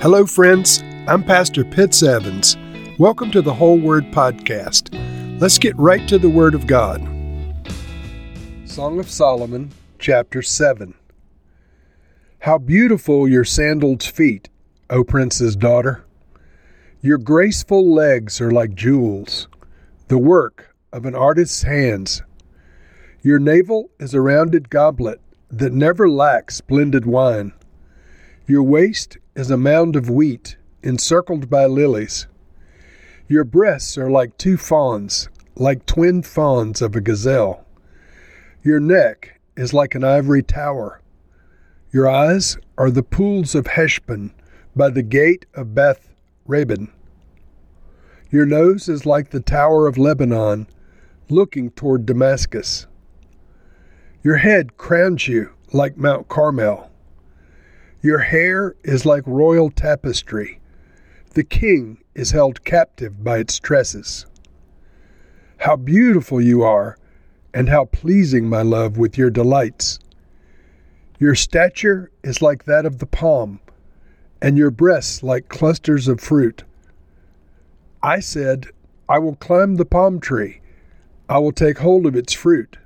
Hello, friends. I'm Pastor Pitts Evans. Welcome to the Whole Word Podcast. Let's get right to the Word of God. Song of Solomon, chapter 7. How beautiful your sandaled feet, O prince's daughter! Your graceful legs are like jewels, the work of an artist's hands. Your navel is a rounded goblet that never lacks splendid wine. Your waist is a mound of wheat encircled by lilies. Your breasts are like two fawns, like twin fawns of a gazelle. Your neck is like an ivory tower. Your eyes are the pools of Heshbon by the gate of Bath Rabbim. Your nose is like the tower of Lebanon, looking toward Damascus. Your head crowns you like Mount Carmel. Your hair is like royal tapestry. The king is held captive by its tresses. How beautiful you are, and how pleasing, my love, with your delights. Your stature is like that of the palm, and your breasts like clusters of fruit. I said, I will climb the palm tree, I will take hold of its fruit.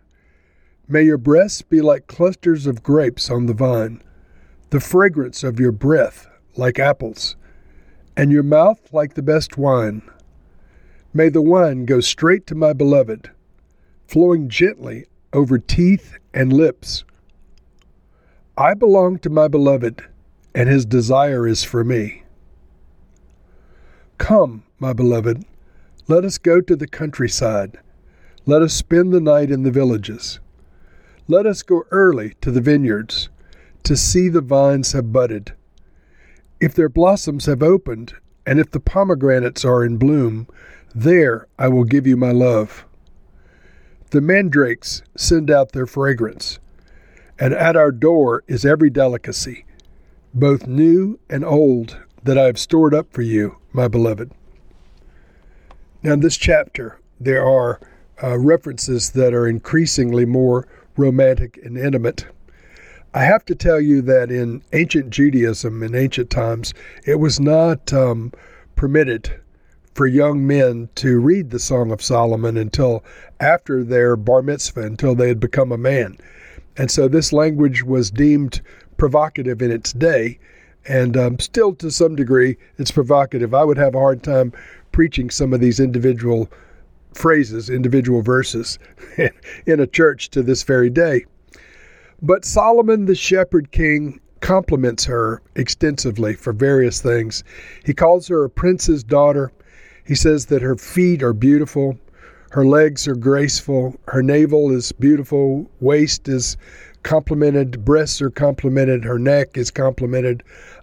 May your breasts be like clusters of grapes on the vine, the fragrance of your breath like apples, and your mouth like the best wine. May the wine go straight to my beloved, flowing gently over teeth and lips. I belong to my beloved, and his desire is for me. Come, my beloved, let us go to the countryside. Let us spend the night in the villages. Let us go early to the vineyards to see the vines have budded. If their blossoms have opened, and if the pomegranates are in bloom, there I will give you my love. The mandrakes send out their fragrance, and at our door is every delicacy, both new and old, that I have stored up for you, my beloved. Now, in this chapter, there are uh, references that are increasingly more romantic, and intimate. I have to tell you that in ancient Judaism, in ancient times, it was not um, permitted for young men to read the Song of Solomon until after their bar mitzvah, until they had become a man. And so this language was deemed provocative in its day, and um, still to some degree it's provocative. I would have a hard time preaching some of these individual phrases, individual verses, in a church to this very day. But Solomon, the shepherd king, compliments her extensively for various things. He calls her a prince's daughter. He says that her feet are beautiful, her legs are graceful, her navel is beautiful, waist is complimented, breasts are complimented, her neck is complimented,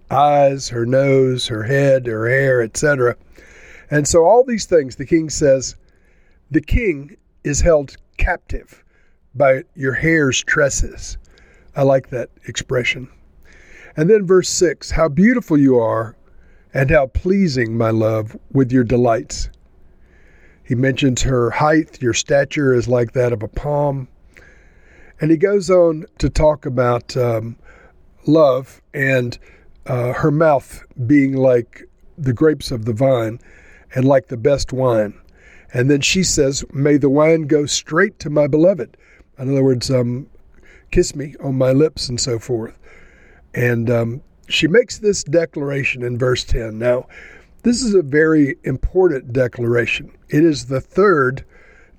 eyes, her nose, her head, her hair, etc. And so all these things the king says the king is held captive by your hair's tresses. I like that expression. And then verse 6 How beautiful you are, and how pleasing, my love, with your delights. He mentions her height, your stature is like that of a palm. And he goes on to talk about um, love and uh, her mouth being like the grapes of the vine and like the best wine. And then she says, May the wine go straight to my beloved. In other words, um, kiss me on my lips and so forth. And um, she makes this declaration in verse 10. Now, this is a very important declaration. It is the third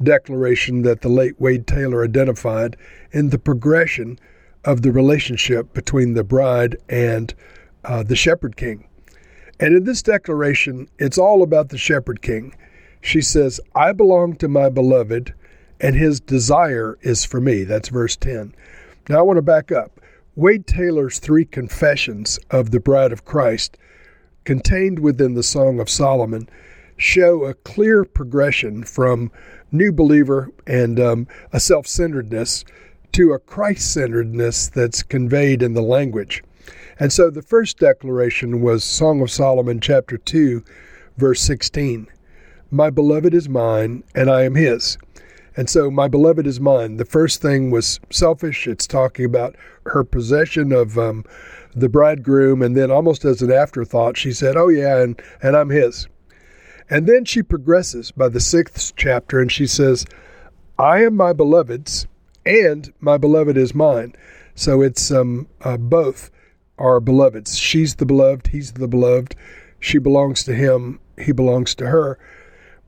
declaration that the late Wade Taylor identified in the progression of the relationship between the bride and uh, the shepherd king. And in this declaration, it's all about the shepherd king. She says, I belong to my beloved, and his desire is for me. That's verse 10. Now I want to back up. Wade Taylor's three confessions of the bride of Christ, contained within the Song of Solomon, show a clear progression from new believer and um, a self centeredness to a Christ centeredness that's conveyed in the language. And so the first declaration was Song of Solomon, chapter 2, verse 16. My beloved is mine, and I am his. And so, my beloved is mine. The first thing was selfish. It's talking about her possession of um, the bridegroom, and then almost as an afterthought, she said, Oh, yeah, and, and I'm his. And then she progresses by the sixth chapter and she says, I am my beloved's, and my beloved is mine. So it's um, uh, both are beloveds. She's the beloved, he's the beloved. She belongs to him, he belongs to her.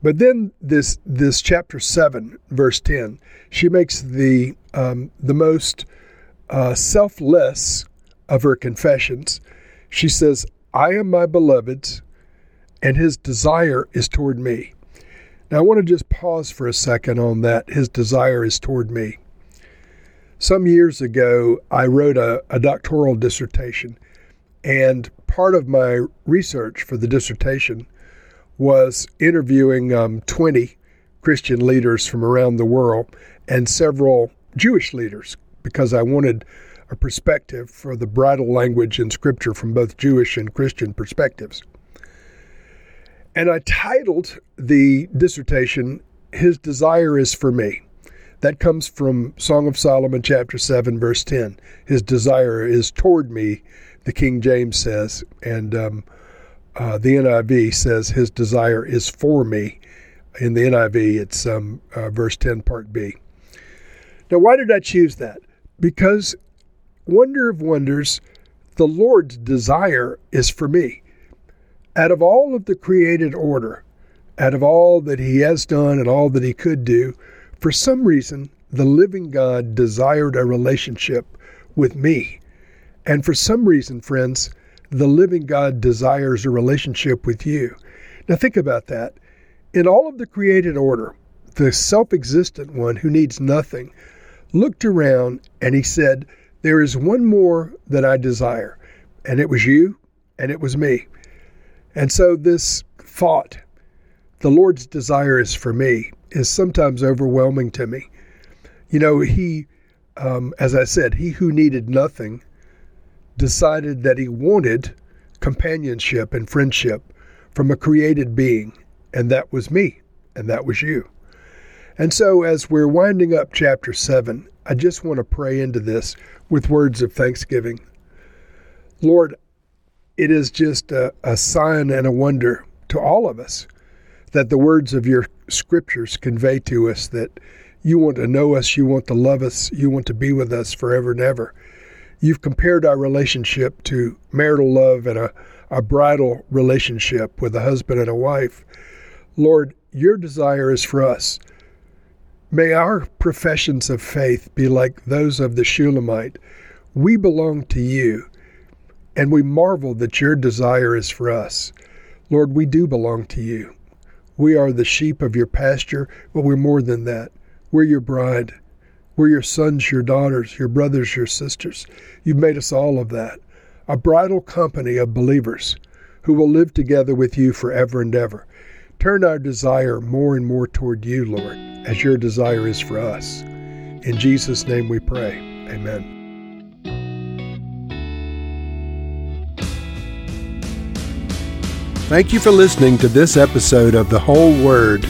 But then this this chapter seven, verse ten, she makes the um, the most uh, selfless of her confessions. She says, "I am my beloved's, and his desire is toward me." Now I want to just pause for a second on that. His desire is toward me. Some years ago, I wrote a, a doctoral dissertation, and part of my research for the dissertation was interviewing um, 20 Christian leaders from around the world and several Jewish leaders because I wanted a perspective for the bridal language in Scripture from both Jewish and Christian perspectives. And I titled the dissertation, His Desire is for Me. That comes from Song of Solomon, chapter 7, verse 10. His desire is toward me, the King James says. And um, uh, the NIV says his desire is for me. In the NIV, it's um, uh, verse 10, part B. Now, why did I choose that? Because, wonder of wonders, the Lord's desire is for me. Out of all of the created order, out of all that He has done and all that He could do, for some reason, the living God desired a relationship with me. And for some reason, friends, the living God desires a relationship with you. Now, think about that. In all of the created order, the self existent one who needs nothing looked around and he said, There is one more that I desire, and it was you and it was me. And so, this thought, the Lord's desire is for me, is sometimes overwhelming to me. You know, he, um, as I said, he who needed nothing decided that he wanted companionship and friendship from a created being, and that was me, and that was you. And so, as we're winding up chapter 7, I just want to pray into this with words of thanksgiving. Lord, it is just a, a sign and a wonder to all of us that the words of your scriptures convey to us that you want to know us, you want to love us, you want to be with us forever and ever. You've compared our relationship to marital love and a, a bridal relationship with a husband and a wife. Lord, your desire is for us. May our professions of faith be like those of the Shulamite. We belong to you, and we marvel that your desire is for us. Lord, we do belong to you. We are the sheep of your pasture, but we're more than that. We're your bride. We're your sons, your daughters, your brothers, your sisters. You've made us all of that. A bridal company of believers who will live together with you forever and ever. Turn our desire more and more toward you, Lord, as your desire is for us. In Jesus' name we pray. Amen. Thank you for listening to this episode of The Whole Word.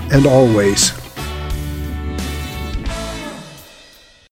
and always.